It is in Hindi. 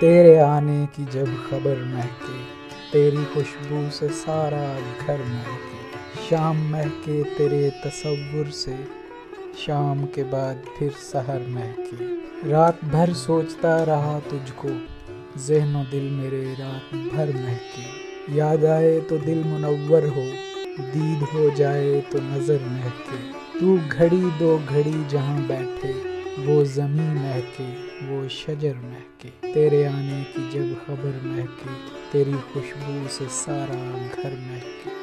जब खबर महके, तेरी खुशबू से सारा घर महके। शाम महके तेरे तसव्वुर से, शाम के बाद फिर सहर महके। रात भर सोचता रहा तुझको, जहनो दिल मेरे रात भर महके। याद आए तो दिल मुनव्वर हो, दीद हो जाए तो नज़र महके। तू घड़ी दो घड़ी जहाँ बैठे वो ज़मी महके, वो शजर महके। तेरे आने की जब खबर महके, तेरी खुशबू से सारा घर महके।